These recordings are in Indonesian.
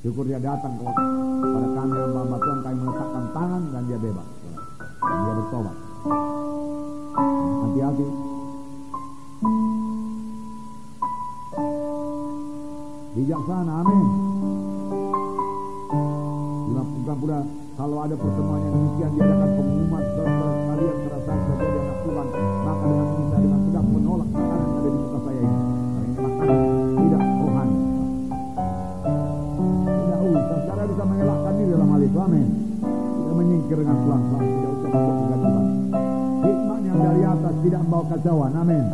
syukur dia datang ke waktu. tidak membawa kejauhan. Amin.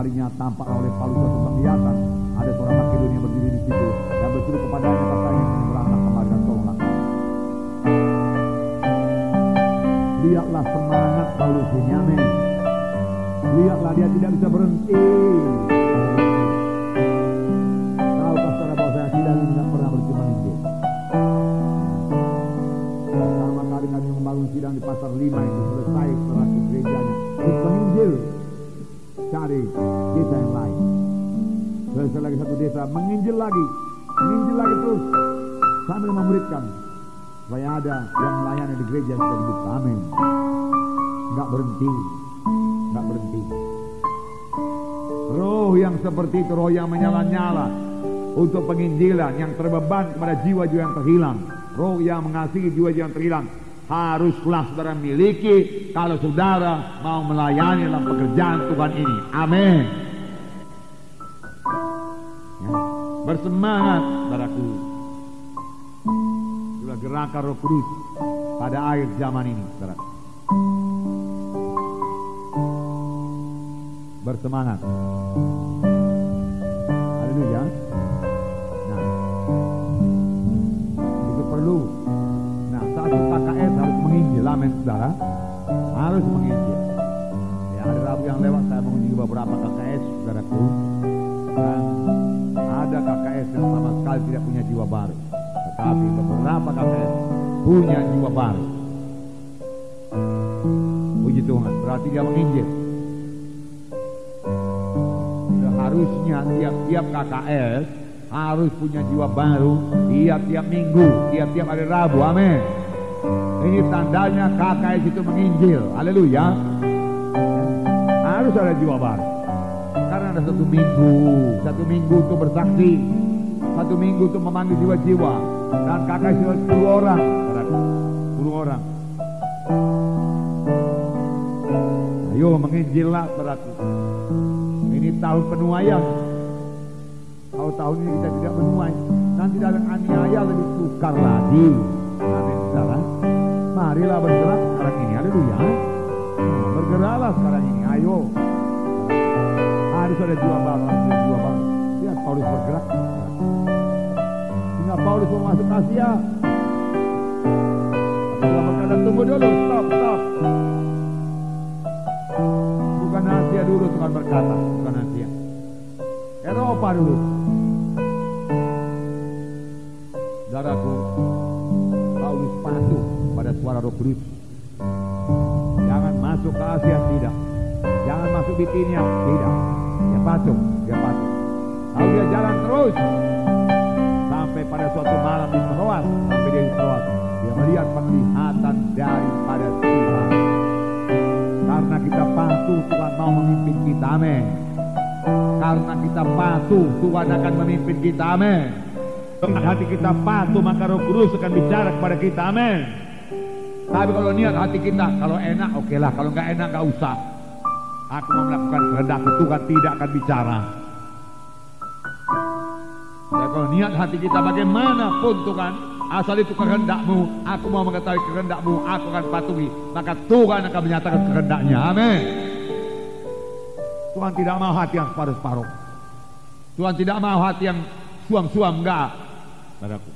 harinya tampak oleh palu suatu penglihatan ada seorang Makedonia berdiri di situ dan berseru kepadanya katanya berangkat kemari dan tolonglah lihatlah semangat palu Benyamin lihatlah dia tidak bisa berhenti. lagi, menginjil lagi terus sambil memuridkan supaya ada yang melayani di gereja sudah dibuka. Amin. Enggak berhenti, enggak berhenti. Roh yang seperti itu, roh yang menyala-nyala untuk penginjilan yang terbeban kepada jiwa-jiwa yang terhilang. Roh yang mengasihi jiwa-jiwa yang terhilang haruslah saudara miliki kalau saudara mau melayani dalam pekerjaan Tuhan ini. Amin. Bersemangat, saudaraku. Itulah gerakan roh kudus pada akhir zaman ini, saudara. Bersemangat. Haleluya. Nah, itu perlu KKS harus menginjil, amin saudara. Harus menginjil. Ya hari Rabu yang lewat saya mengunjungi beberapa KKS saudaraku. Dan ada KKS yang sama sekali tidak punya jiwa baru. Tetapi beberapa KKS punya jiwa baru. Puji Tuhan, berarti dia menginjil. Seharusnya tiap-tiap KKS harus punya jiwa baru tiap-tiap minggu, tiap-tiap hari Rabu. Amin. Ini tandanya KKS itu menginjil. Haleluya. Harus ada jiwa baru. Ada satu minggu, satu minggu untuk bersaksi, satu minggu untuk memanggil jiwa-jiwa. Dan KKS itu 10 orang, 10 orang. Ayo menginjillah saudaraku. Ini tahun penuaian. Kalau tahun ini kita tidak menuai, nanti dalam aniaya lebih sukar lagi. Amin, saudara. Marilah bergerak sekarang ini. Haleluya. Bergeraklah sekarang ini. Ayo. Harus ada harus ada jiwa baru. Lihat Paulus bergerak. Sehingga Paulus mau masuk Asia. Dalam berkata, tunggu dulu, stop, stop. Bukan Asia dulu Tuhan berkata, bukan Asia. Eropa dulu. Saudaraku, Paulus patuh pada suara roh kudus. Jangan masuk ke Asia, tidak. Jangan masuk Bitinia, tidak. Dia patuh, dia patuh. Lalu dia jalan terus. Sampai pada suatu malam di Troas, sampai dia di Troas. Dia melihat penglihatan daripada Tuhan. Karena kita patuh, Tuhan mau memimpin kita, amin. Karena kita patuh, Tuhan akan memimpin kita, amin. Karena hati kita patuh, maka roh kudus akan bicara kepada kita, amin. Tapi kalau niat hati kita, kalau enak oke lah, kalau nggak enak nggak usah. Aku mau melakukan kehendak Tuhan tidak akan bicara. Dan kalau niat hati kita bagaimanapun Tuhan, asal itu kehendakmu, aku mau mengetahui kehendakmu, aku akan patuhi. Maka Tuhan akan menyatakan kehendaknya. Amin. Tuhan tidak mau hati yang separuh-separuh. Tuhan tidak mau hati yang suam-suam, enggak. Padaku.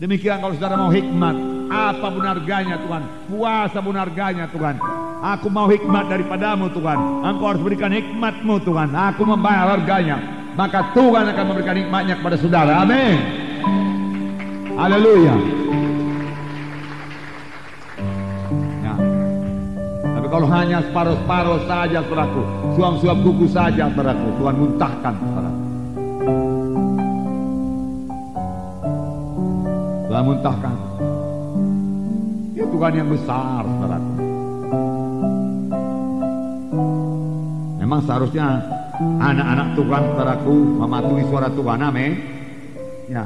Demikian kalau saudara mau hikmat, apa pun harganya Tuhan, puasa pun harganya Tuhan. Aku mau hikmat daripadamu Tuhan. Engkau harus berikan hikmatmu Tuhan. Aku membayar harganya. Maka Tuhan akan memberikan hikmatnya kepada saudara. Amin. Haleluya. Ya. Tapi kalau hanya separuh-separuh saja saudaraku, suam-suam kuku saja saudaraku, Tuhan muntahkan saudaraku. Tuhan muntahkan. Ya Tuhan yang besar, saudaraku. Memang seharusnya anak-anak Tuhan, saudaraku, mematuhi suara Tuhan, amin. Ya,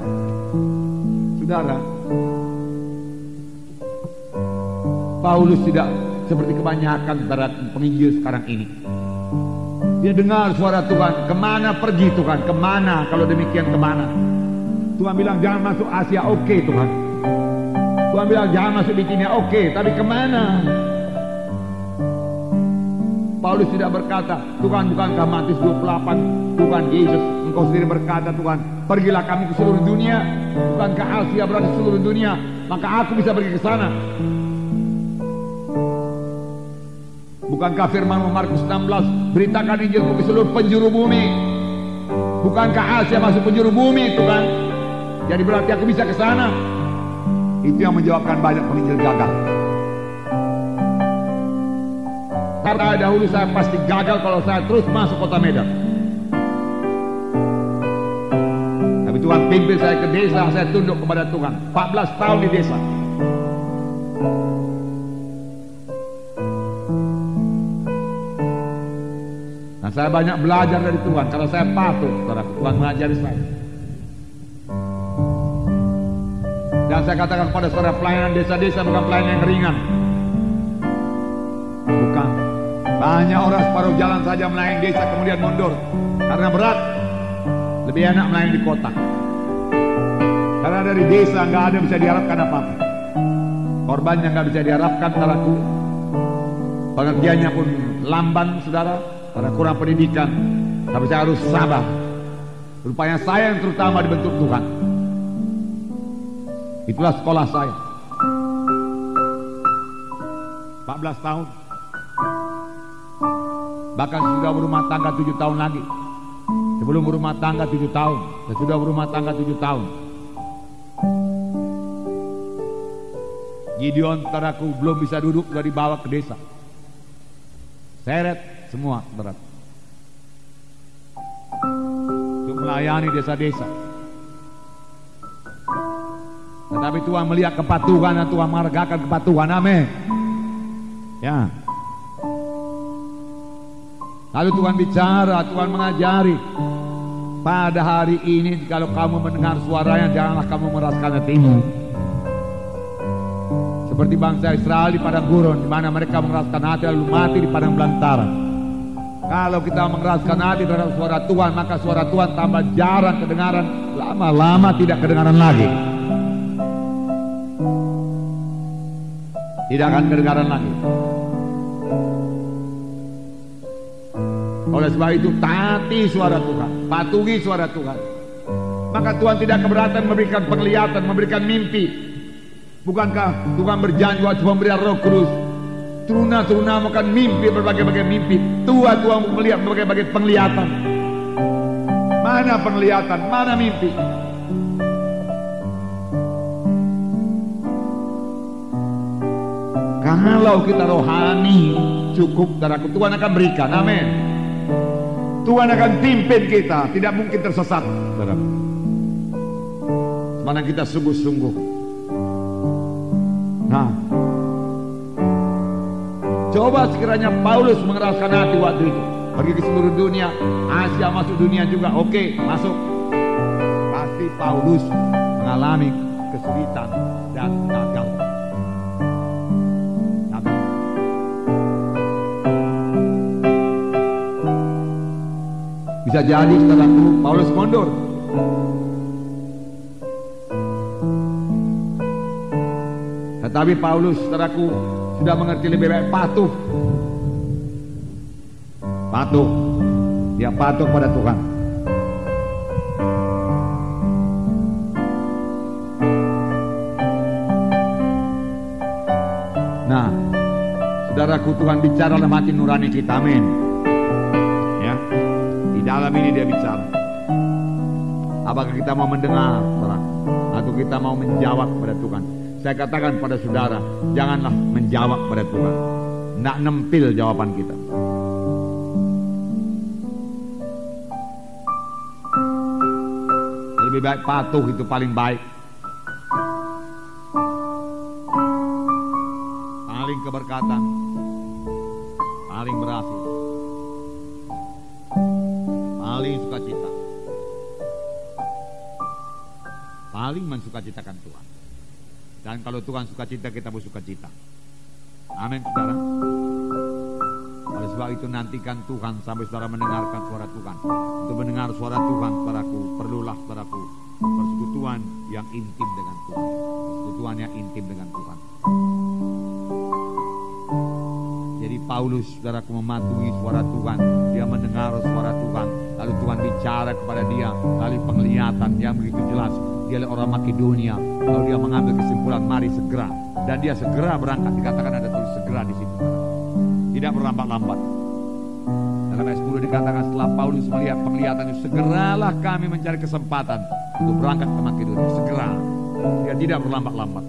saudara. Paulus tidak seperti kebanyakan saudara penginjil sekarang ini. Dia dengar suara Tuhan, ke mana pergi Tuhan, ke mana, kalau demikian ke mana. Tuhan bilang jangan masuk Asia, oke okay, Tuhan. Tuhan bilang jangan masuk Bitinia, oke, okay, tapi ke mana? Paulus tidak berkata, Tuhan bukankah Matius 28, Tuhan Yesus, engkau sendiri berkata Tuhan, pergilah kami ke seluruh dunia, bukankah Asia berada di seluruh dunia, maka aku bisa pergi ke sana. Bukankah firman Markus 16, beritakan Injilku ke seluruh penjuru bumi. Bukankah Asia masuk penjuru bumi Tuhan? Jadi berarti aku bisa ke sana. Itu yang menjawabkan banyak penginjil gagal. Karena dahulu saya pasti gagal kalau saya terus masuk kota Medan. Tapi Tuhan pimpin saya ke desa, saya tunduk kepada Tuhan. 14 tahun di desa. Nah saya banyak belajar dari Tuhan Kalau saya patuh saudara Tuhan mengajari saya Dan saya katakan pada saudara pelayanan desa-desa bukan pelayanan yang ringan Banyak orang separuh jalan saja melayani desa kemudian mundur. Karena berat. Lebih enak melayani di kota. Karena dari desa nggak ada bisa diharapkan apa-apa. Korbannya nggak bisa diharapkan saudaraku Pengertiannya pun lamban saudara. Karena kurang pendidikan. Tapi saya harus sabar. Rupanya saya yang terutama dibentuk Tuhan. Itulah sekolah saya. 14 tahun Bahkan sudah berumah tangga 7 tahun lagi. Sebelum berumah tangga 7 tahun sudah berumah tangga 7 tahun. Gideon teraku belum bisa duduk sudah dibawa ke desa. Seret semua berat Untuk melayani desa-desa. Tetapi Tuhan melihat kepatuhan dan Tuhan menghargakan kepatuhan. Amin. Ya Lalu Tuhan bicara, Tuhan mengajari Pada hari ini kalau kamu mendengar suaranya Janganlah kamu meraskan hatimu seperti bangsa Israel di padang gurun di mana mereka mengeraskan hati lalu mati di padang belantara. Kalau kita mengeraskan hati terhadap suara Tuhan, maka suara Tuhan tambah jarang kedengaran, lama-lama tidak kedengaran lagi. Tidak akan kedengaran lagi. Oleh sebab itu taati suara Tuhan, patuhi suara Tuhan. Maka Tuhan tidak keberatan memberikan penglihatan, memberikan mimpi, Bukankah Tuhan berjanji waktu pemberian roh kudus? Teruna-teruna makan mimpi berbagai-bagai mimpi. Tua-tua melihat berbagai-bagai penglihatan. Mana penglihatan, mana mimpi? Kalau kita rohani cukup darahku. Tuhan akan berikan, amin Tuhan akan pimpin kita. Tidak mungkin tersesat. Mana kita sungguh-sungguh? Nah, coba sekiranya Paulus mengeraskan hati waktu itu, pergi ke seluruh dunia, Asia masuk dunia juga, oke, masuk. Pasti Paulus mengalami kesulitan dan gagal. Bisa jadi itu Paulus mundur Tetapi Paulus saudaraku sudah mengerti lebih baik patuh. Patuh. Dia patuh pada Tuhan. Nah, saudaraku Tuhan bicara dalam hati nurani kita, amin. Dalam ini dia bicara. Apakah kita mau mendengar, saudara? Atau kita mau menjawab pada Tuhan? Saya katakan pada saudara, janganlah menjawab pada Tuhan. Nak nempil jawaban kita. Lebih baik patuh itu paling baik. Paling keberkatan. Paling berhasil. Paling mensukacitakan Tuhan. Dan kalau Tuhan suka cita, kita pun suka cita. Amin, saudara. Oleh sebab itu nantikan Tuhan sampai saudara mendengarkan suara Tuhan. Untuk mendengar suara Tuhan, saudaraku, perlulah saudaraku persekutuan yang intim dengan Tuhan. Persekutuan yang intim dengan Tuhan. Jadi Paulus, saudaraku, mematuhi suara Tuhan. Dia mendengar suara Tuhan. Lalu Tuhan bicara kepada dia. Lalu penglihatan yang begitu jelas dia adalah orang Makedonia. Lalu dia mengambil kesimpulan, mari segera. Dan dia segera berangkat. Dikatakan ada tulis segera di situ. Tidak berlambat-lambat. Dalam ayat 10 dikatakan setelah Paulus melihat penglihatan itu, segeralah kami mencari kesempatan untuk berangkat ke Makedonia. Segera. Dia tidak berlambat-lambat.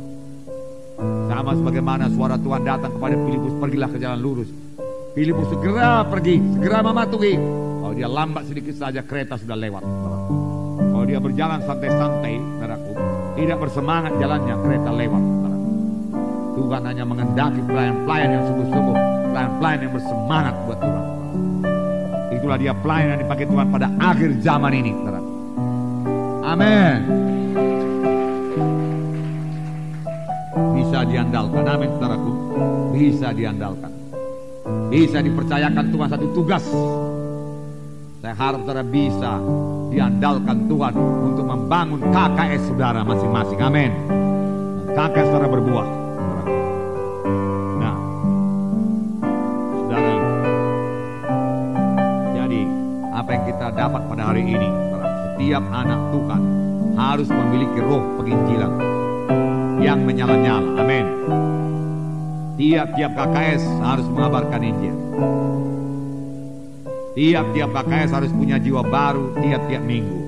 Sama sebagaimana suara Tuhan datang kepada Filipus, pergilah ke jalan lurus. Filipus segera pergi, segera mematuhi. Kalau dia lambat sedikit saja kereta sudah lewat dia berjalan santai-santai, saudaraku, tidak bersemangat jalannya, kereta lewat, saudaraku. Tuhan hanya mengendaki pelayan-pelayan yang sungguh-sungguh, pelayan-pelayan yang bersemangat buat Tuhan. Itulah dia pelayan yang dipakai Tuhan pada akhir zaman ini, saudara. Amin. Bisa diandalkan, amin saudaraku. Bisa diandalkan. Bisa dipercayakan Tuhan satu tugas. Saya harap saudara bisa diandalkan Tuhan untuk membangun KKS saudara masing-masing. Amin. KKS saudara berbuah. Nah, saudara, jadi apa yang kita dapat pada hari ini, setiap anak Tuhan harus memiliki roh penginjilan yang menyala-nyala. Amin. Tiap-tiap KKS harus mengabarkan Injil. Tiap-tiap KKS harus punya jiwa baru tiap-tiap minggu.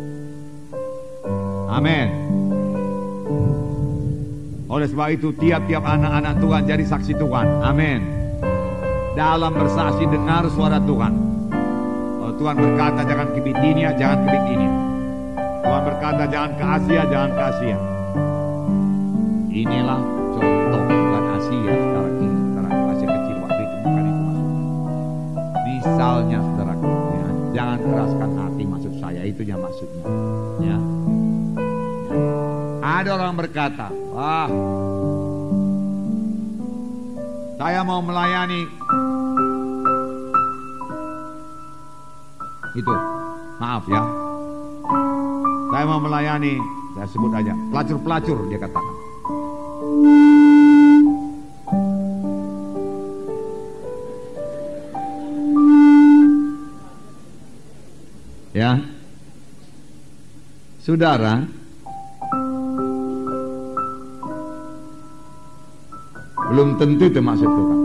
Amin. Oleh sebab itu tiap-tiap anak-anak Tuhan jadi saksi Tuhan. Amin. Dalam bersaksi dengar suara Tuhan. Kalau Tuhan berkata jangan ke Bitinia, jangan ke Bitinia. Tuhan berkata jangan ke Asia, jangan ke Asia. Inilah contoh bukan Asia sekarang ini. Sekarang Asia kecil waktu itu bukan itu maksudnya. Misalnya ya, jangan keraskan hati maksud saya itu yang maksudnya. Ya. Ada orang berkata, wah, saya mau melayani itu, maaf ya, saya mau melayani, saya sebut aja, pelacur-pelacur dia katakan. Saudara, belum tentu itu maksud Tuhan.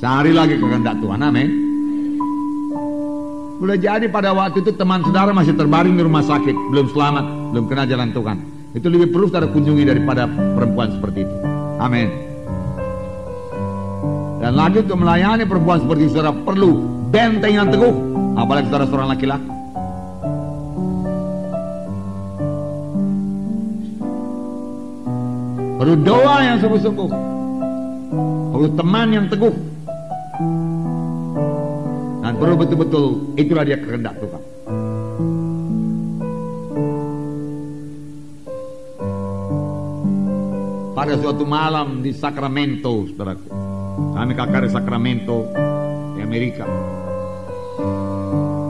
Cari lagi kehendak Tuhan, amin. Boleh jadi pada waktu itu teman saudara masih terbaring di rumah sakit, belum selamat, belum kena jalan Tuhan. Itu lebih perlu saudara kunjungi daripada perempuan seperti itu. Amin. Dan lagi untuk melayani perempuan seperti itu, saudara perlu benteng yang teguh, apalagi saudara seorang laki-laki. Perlu doa yang sungguh-sungguh. Perlu teman yang teguh. Dan perlu betul-betul itulah dia kehendak Tuhan. Pada suatu malam di Sacramento, saudaraku. Kami kakak di Sacramento, di Amerika.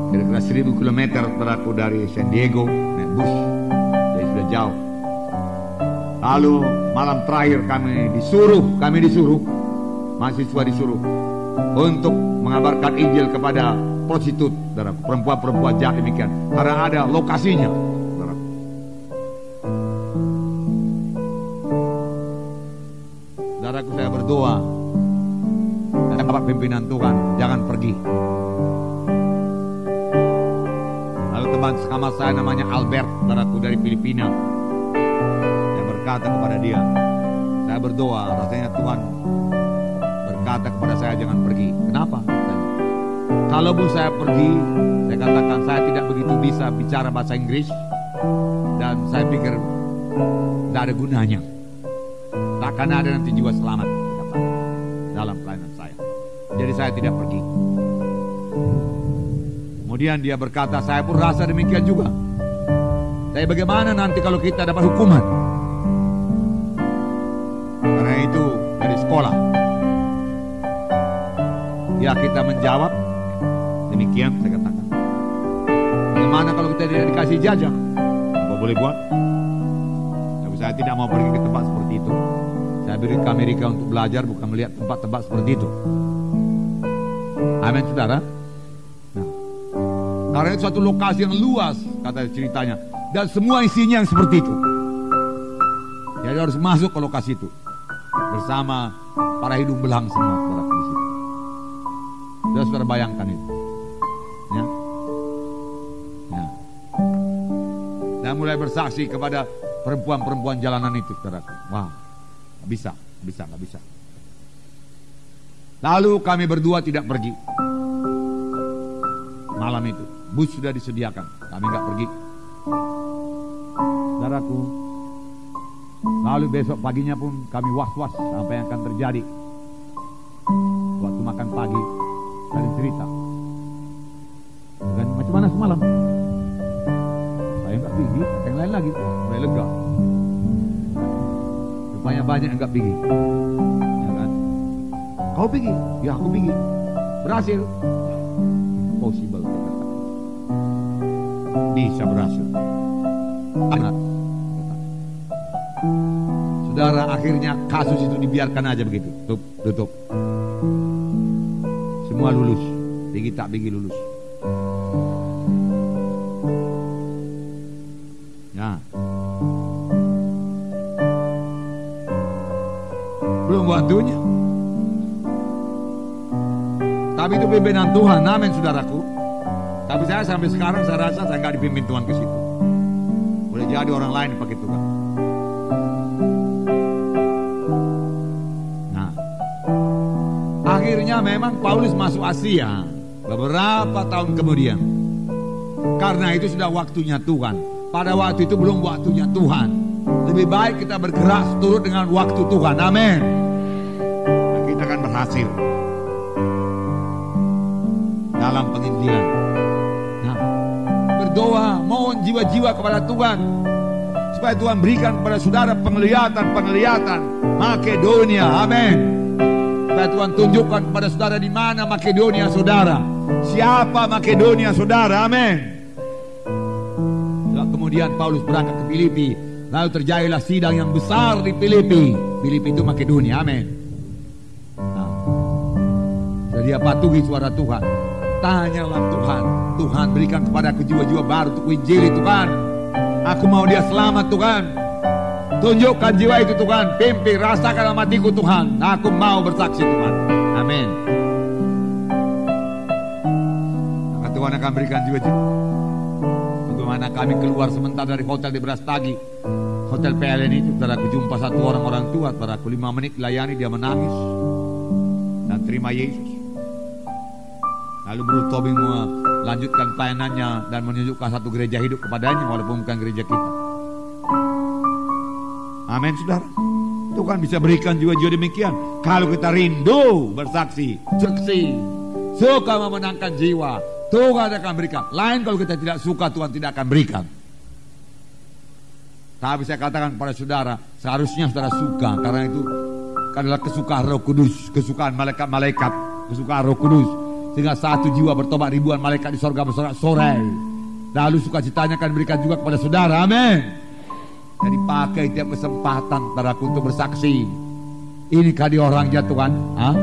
Kira-kira seribu kilometer saudaraku dari San Diego, naik bus. Jadi sudah jauh. Lalu malam terakhir kami disuruh, kami disuruh, mahasiswa disuruh untuk mengabarkan Injil kepada prostitut, perempuan-perempuan jahat demikian. Karena ada lokasinya. Saudaraku saya berdoa dan dapat pimpinan Tuhan, jangan pergi. Lalu teman sekamar saya namanya Albert, saudaraku dari Filipina berkata kepada dia, saya berdoa, rasanya Tuhan berkata kepada saya jangan pergi. Kenapa? Kalaupun saya pergi, saya katakan saya tidak begitu bisa bicara bahasa Inggris dan saya pikir tidak ada gunanya. Takkan ada nanti jiwa selamat dalam pelayanan saya. Jadi saya tidak pergi. Kemudian dia berkata, saya pun rasa demikian juga. Tapi bagaimana nanti kalau kita dapat hukuman? Ya kita menjawab demikian saya katakan. Bagaimana kalau kita tidak dikasih jajah? Apa boleh buat? Tapi saya tidak mau pergi ke tempat seperti itu. Saya beri ke Amerika untuk belajar bukan melihat tempat-tempat seperti itu. Amin saudara. Nah, karena itu suatu lokasi yang luas kata ceritanya dan semua isinya yang seperti itu. Jadi harus masuk ke lokasi itu bersama para hidung belang semua. Sudah bayangkan itu. Ya. ya. Dan mulai bersaksi kepada perempuan-perempuan jalanan itu saudara. Wah, gak bisa, bisa, gak bisa. Lalu kami berdua tidak pergi. Malam itu, bus sudah disediakan, kami nggak pergi. Saudaraku, Lalu besok paginya pun kami was-was apa yang akan terjadi. Waktu makan pagi, cerita. Dan macam mana semalam? Saya enggak pergi, yang lain lagi. Mulai lega. Rupanya banyak yang enggak pergi. Ya kan? Kau pergi? Ya aku pergi. Berhasil? Possible. Bisa berhasil. Anak. Saudara, akhirnya kasus itu dibiarkan aja begitu. Tutup, tutup. Semua lulus. Pergi tak pergi lulus. Ya. Belum waktunya. Tapi itu pimpinan Tuhan, amin saudaraku. Tapi saya sampai sekarang saya rasa saya nggak dipimpin Tuhan ke situ. Boleh jadi orang lain pakai akhirnya memang Paulus masuk Asia beberapa tahun kemudian. Karena itu sudah waktunya Tuhan. Pada waktu itu belum waktunya Tuhan. Lebih baik kita bergerak turut dengan waktu Tuhan. Amin. Nah, kita akan berhasil dalam penginjilan. Nah, berdoa, mohon jiwa-jiwa kepada Tuhan supaya Tuhan berikan kepada saudara penglihatan-penglihatan Makedonia. Amin. Supaya Tuhan tunjukkan kepada saudara di mana Makedonia saudara. Siapa Makedonia saudara. Amin. Kemudian Paulus berangkat ke Filipi. Lalu terjadilah sidang yang besar di Filipi. Filipi itu Makedonia. Amin. Nah, jadi dia patuhi suara Tuhan. Tanyalah Tuhan. Tuhan berikan kepada aku jiwa-jiwa baru untuk injili Tuhan. Aku mau dia selamat Tuhan. Tunjukkan jiwa itu Tuhan. Pimpin rasakan matiku Tuhan. Aku mau bersaksi Tuhan. Amin. Maka Tuhan akan berikan jiwa-jiwa. Bagaimana kami keluar sebentar dari hotel di Brastagi. Hotel PLN itu. Setelah aku jumpa satu orang orang tua. Setelah aku lima menit layani dia menangis. Dan terima Yesus. Lalu Bro Tobing melanjutkan pelayanannya dan menunjukkan satu gereja hidup kepadanya walaupun bukan gereja kita. Amin saudara. Tuhan bisa berikan jiwa-jiwa demikian. Kalau kita rindu bersaksi, saksi, suka memenangkan jiwa, Tuhan akan berikan. Lain kalau kita tidak suka, Tuhan tidak akan berikan. Tapi saya katakan kepada saudara, seharusnya saudara suka karena itu adalah kesukaan Roh Kudus, kesukaan malaikat-malaikat, kesukaan Roh Kudus. Sehingga satu jiwa bertobat ribuan malaikat di sorga bersorak-sorai. Lalu sukacitanya akan diberikan juga kepada saudara. Amin. Jadi pakai tiap kesempatan teraku untuk bersaksi. Inikah dia orangnya Tuhan? Hah?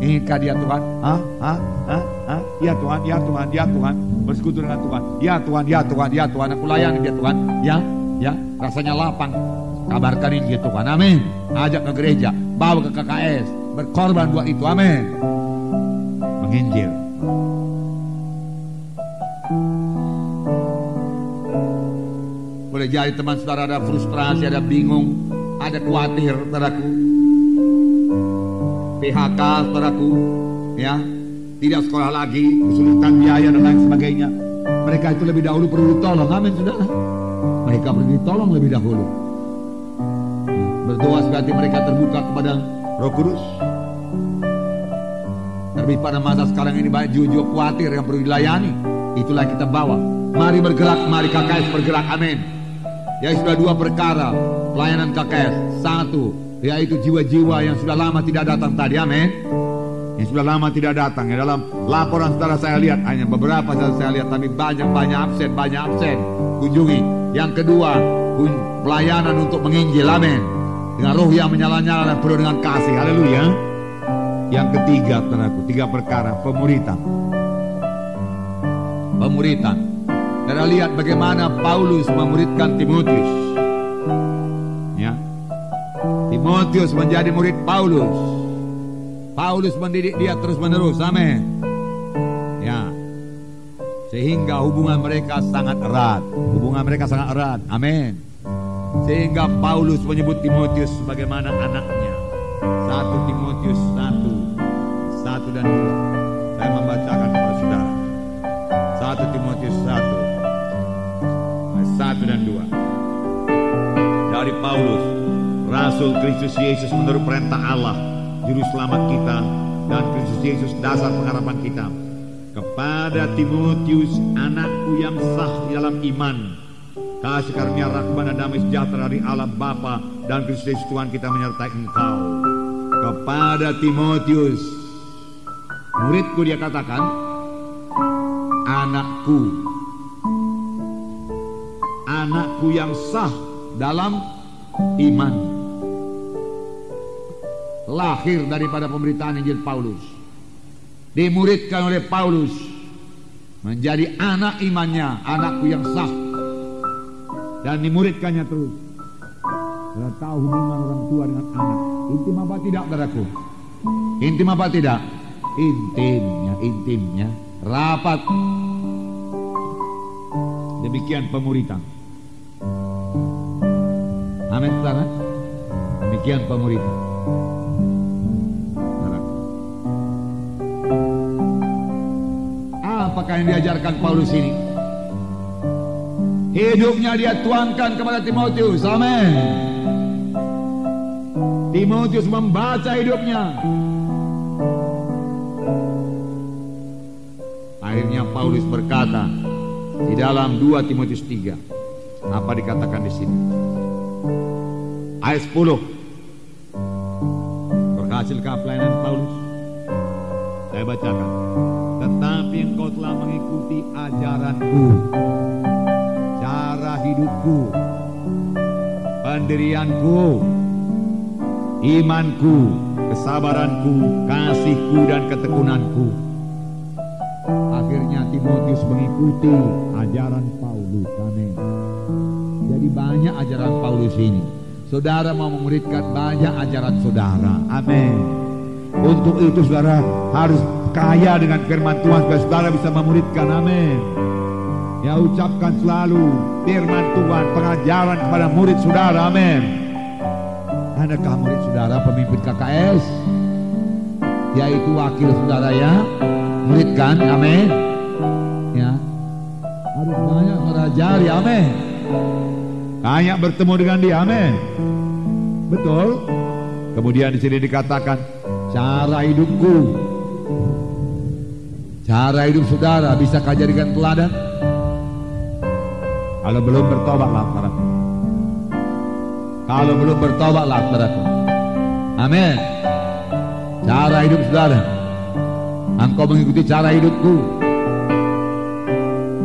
Inikah dia Tuhan? Hah? Hah? Hah? Ya Tuhan, ya Tuhan, ya Tuhan. Bersekutu dengan Tuhan. Ya Tuhan, ya Tuhan, ya Tuhan. Aku layani dia Tuhan. Ya, ya. Rasanya lapang. Kabarkan ini dia Tuhan. Amin. Ajak ke gereja. Bawa ke KKS. Berkorban buat itu. Amin. Menginjil. Jadi teman saudara ada frustrasi, ada bingung, ada khawatir, saudaraku. PHK, saudaraku, ya, tidak sekolah lagi, kesulitan biaya dan lain sebagainya. Mereka itu lebih dahulu perlu ditolong, amin saudara. Mereka perlu ditolong lebih dahulu. Berdoa seperti mereka terbuka kepada Roh Kudus. Terlebih pada masa sekarang ini banyak jiwa-jiwa khawatir yang perlu dilayani. Itulah yang kita bawa. Mari bergerak, mari KKS bergerak, amin. Ya sudah dua perkara pelayanan KKS. Satu, yaitu jiwa-jiwa yang sudah lama tidak datang tadi, amin. Yang sudah lama tidak datang. Ya, dalam laporan saudara saya lihat hanya beberapa saja saya lihat, tapi banyak-banyak absen, banyak absen. Kunjungi. Yang kedua, pelayanan untuk menginjil, amin. Dengan roh yang menyala-nyala dan penuh dengan kasih, haleluya. Yang ketiga, saudaraku, tiga perkara, pemuritan. Pemuritan. Kita lihat bagaimana Paulus memuridkan Timotius. Ya. Timotius menjadi murid Paulus. Paulus mendidik dia terus-menerus. Amin. Ya. Sehingga hubungan mereka sangat erat. Hubungan mereka sangat erat. Amin. Sehingga Paulus menyebut Timotius sebagaimana anaknya. Satu Timotius satu, satu dan dua. Saya membacakan kepada saudara. Satu Timotius satu, satu dan dua. Dari Paulus Rasul Kristus Yesus menurut perintah Allah, Juru Selamat kita, dan Kristus Yesus dasar pengharapan kita. Kepada Timotius, anakku yang sah dalam iman, kasih karunia rahmat dan damai sejahtera dari Allah Bapa dan Kristus Yesus Tuhan kita menyertai engkau. Kepada Timotius, muridku dia katakan, anakku, anakku yang sah dalam iman. Lahir daripada pemberitaan Injil Paulus. Dimuridkan oleh Paulus. Menjadi anak imannya anakku yang sah. Dan dimuridkannya terus. Kita tahu hubungan orang tua dengan anak. Intim apa tidak saudaraku? Intim apa tidak? Intimnya intimnya. Rapat. Demikian pemuritan Amin saudara. Demikian pemuritan. Apakah yang diajarkan Paulus ini? Hidupnya dia tuangkan kepada Timotius. Amin. Timotius membaca hidupnya. Akhirnya Paulus berkata di dalam 2 Timotius 3 apa dikatakan di sini? ayat 10 berhasilkah pelayanan Paulus? Saya bacakan. Tetapi engkau telah mengikuti ajaranku cara hidupku pendirianku imanku kesabaranku kasihku dan ketekunanku. Akhirnya Timotius mengikuti ajaran Paulus. Amin jadi banyak ajaran Paulus ini Saudara mau memuridkan banyak ajaran saudara. Amin. Untuk itu saudara harus kaya dengan firman Tuhan supaya saudara bisa memuridkan. Amin. Ya ucapkan selalu firman Tuhan pengajaran kepada murid saudara. Amin. Adakah murid saudara pemimpin KKS? Yaitu wakil saudara ya. Muridkan. Amin. Ya. Harus banyak merajari. Amin. Banyak bertemu dengan dia, amin. Betul. Kemudian di sini dikatakan cara hidupku. Cara hidup saudara bisa kau jadikan teladan? Kalau belum bertobatlah, saudaraku. Kalau belum bertobatlah, saudaraku. Amin. Cara hidup saudara. Engkau mengikuti cara hidupku.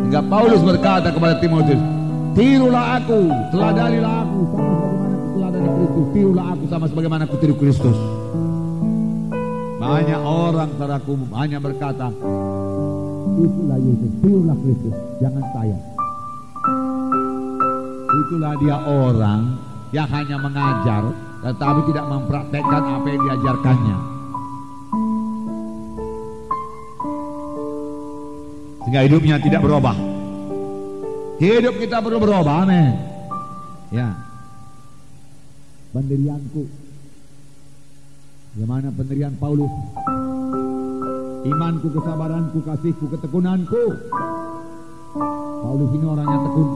Hingga Paulus berkata kepada Timotius, Tirulah aku, teladanilah aku sama sebagaimana teladani Kristus. Tirulah aku sama sebagaimana aku tiru Kristus. Banyak orang saudaraku hanya berkata, itulah Yesus, tirulah Kristus, jangan saya. Itulah dia orang yang hanya mengajar, tetapi tidak mempraktekkan apa yang diajarkannya. Sehingga hidupnya tidak berubah. Hidup kita perlu berubah, amin. Ya. Pendirianku. Bagaimana pendirian Paulus? Imanku, kesabaranku, kasihku, ketekunanku. Paulus ini orangnya tekun.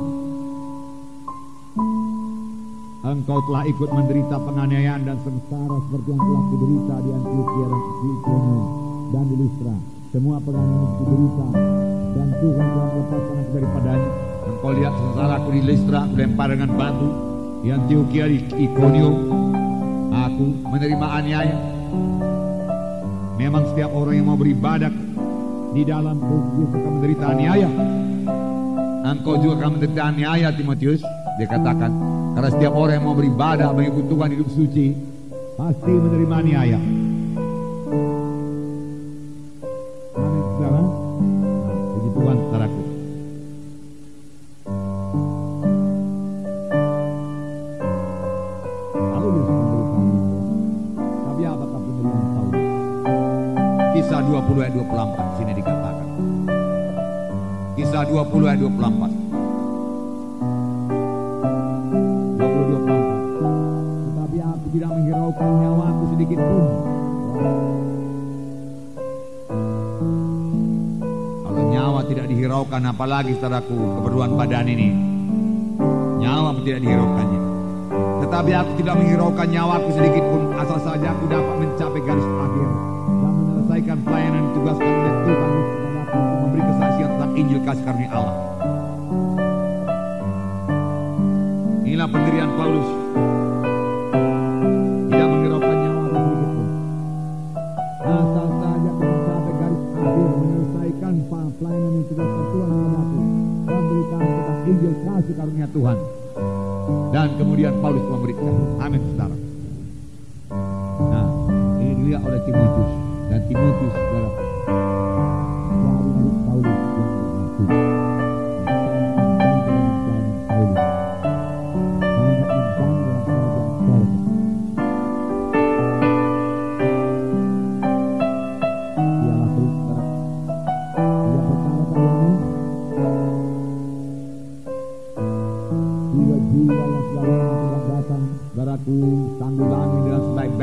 Engkau telah ikut menderita penganiayaan dan sengsara seperti yang telah kuderita di Antioquia dan dan di Listra. Semua penganiayaan kuderita dan Tuhan telah melepaskan aku daripadanya. Engkau lihat sengsaraku di Listra, aku lempar dengan batu. Di Antioquia, di Ikonio, aku menerima aniaya. Memang setiap orang yang mau beribadah di dalam Kristus akan menderita aniaya. Engkau juga akan menderita aniaya, Timotius. Dia katakan, karena setiap orang yang mau beribadah mengikut Tuhan hidup suci, pasti menerima aniaya. Apalagi saudaraku keperluan badan ini. Nyawa tidak dihiraukannya. Tetapi aku tidak menghiraukan nyawaku sedikit pun asal saja aku dapat mencapai garis akhir dan menyelesaikan pelayanan ditugaskan oleh Tuhan memberi kesaksian tentang Injil kasih karunia Allah. Inilah pendirian Paulus. Tuhan. Dan kemudian Paulus memberikan. Amin, saudara.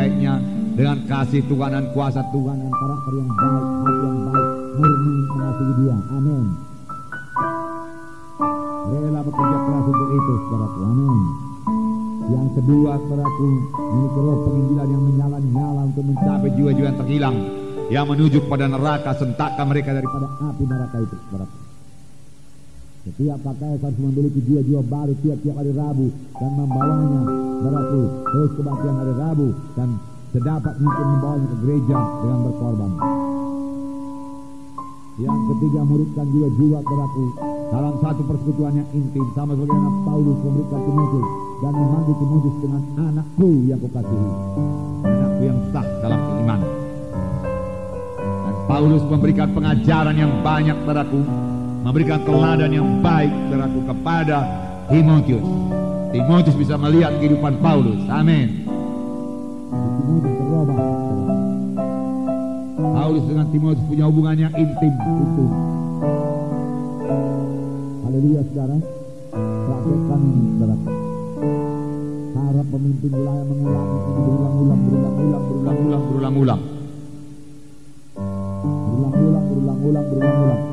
Sebaik-baiknya dengan kasih Tuhan dan kuasa Tuhan dengan karakter yang baik, hati yang baik, murni mengasihi dia. Amin. Rela bekerja keras untuk itu, saudaraku. Amin. Yang kedua, saudaraku, memiliki roh penginjilan yang menyala-nyala untuk mencapai jiwa-jiwa yang terhilang, yang menuju kepada neraka, sentakkan mereka daripada Pada api neraka itu, saudaraku. Setiap KKS harus memiliki jiwa-jiwa baru tiap-tiap hari Rabu dan membawanya, saudaraku, terus kebaktian hari Rabu dan sedapat mungkin membawanya ke gereja dengan berkorban. Yang ketiga, muridkan jiwa-jiwa saudaraku dalam satu persekutuan yang intim sama sebagaimana Paulus memberikan Timotius dan memanggil Timotius dengan anakku yang kukasihi. anakku yang sah dalam keimanan. Dan Paulus memberikan pengajaran yang banyak saudaraku, memberikan teladan yang baik saudaraku kepada Timotius. Timotius bisa melihat kehidupan Paulus. Amin. Paulus dengan Timotius punya hubungan yang intim. Haleluya saudara. Praktekkan ini saudara. Harap pemimpin wilayah mengulangi berulang-ulang, berulang-ulang, Berulang-ulang, berulang-ulang. berulang-ulang, berulang-ulang, berulang-ulang.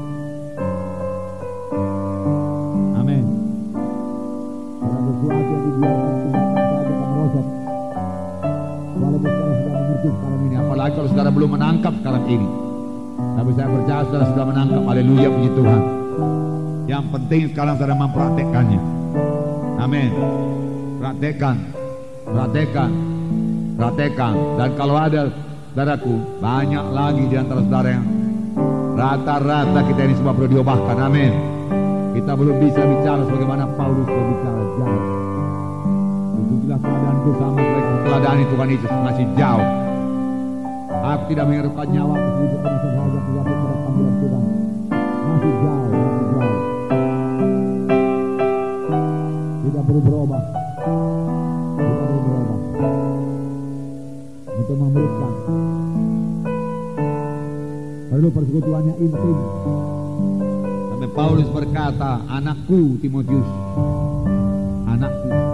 Saudara sudah sekarang ini. Apalagi kalau saudara belum menangkap sekarang ini. Tapi saya percaya saudara sudah menangkap. Haleluya puji Tuhan. Yang penting sekarang saudara mempraktekannya. Amin. Praktekkan. Praktekkan. Praktekkan. Dan kalau ada saudaraku, banyak lagi di antara saudara yang rata-rata kita ini semua perlu diubahkan. Amin. Kita belum bisa bicara sebagaimana Paulus berbicara jauh. Keadaanku sama seperti keadaan Tuhan Yesus masih jauh. Aku tidak mengharapkan nyawa masa sahaja pada panggilan Tuhan. Masih jauh, masih jauh. Tidak perlu berubah. Tidak perlu berubah. Untuk memberikan. Perlu persekutuannya intim. Sampai Paulus berkata, anakku Timotius, anakku.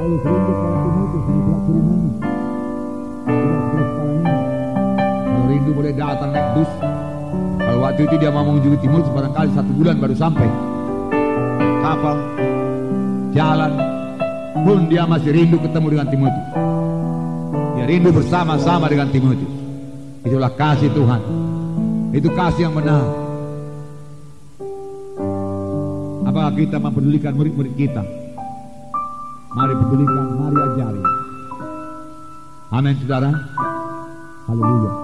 Tidak kalanya. Kalau rindu boleh datang naik bus. Kalau waktu itu dia mau mengunjungi Timotius barangkali satu bulan baru sampai. Kapal, jalan, pun dia masih rindu ketemu dengan Timotius. Dia rindu bersama-sama dengan Timotius. Itulah kasih Tuhan. Itu kasih yang benar. Apakah kita mempedulikan murid-murid kita? Mari pedulikan, mari ajari. Amin, saudara. Haleluya.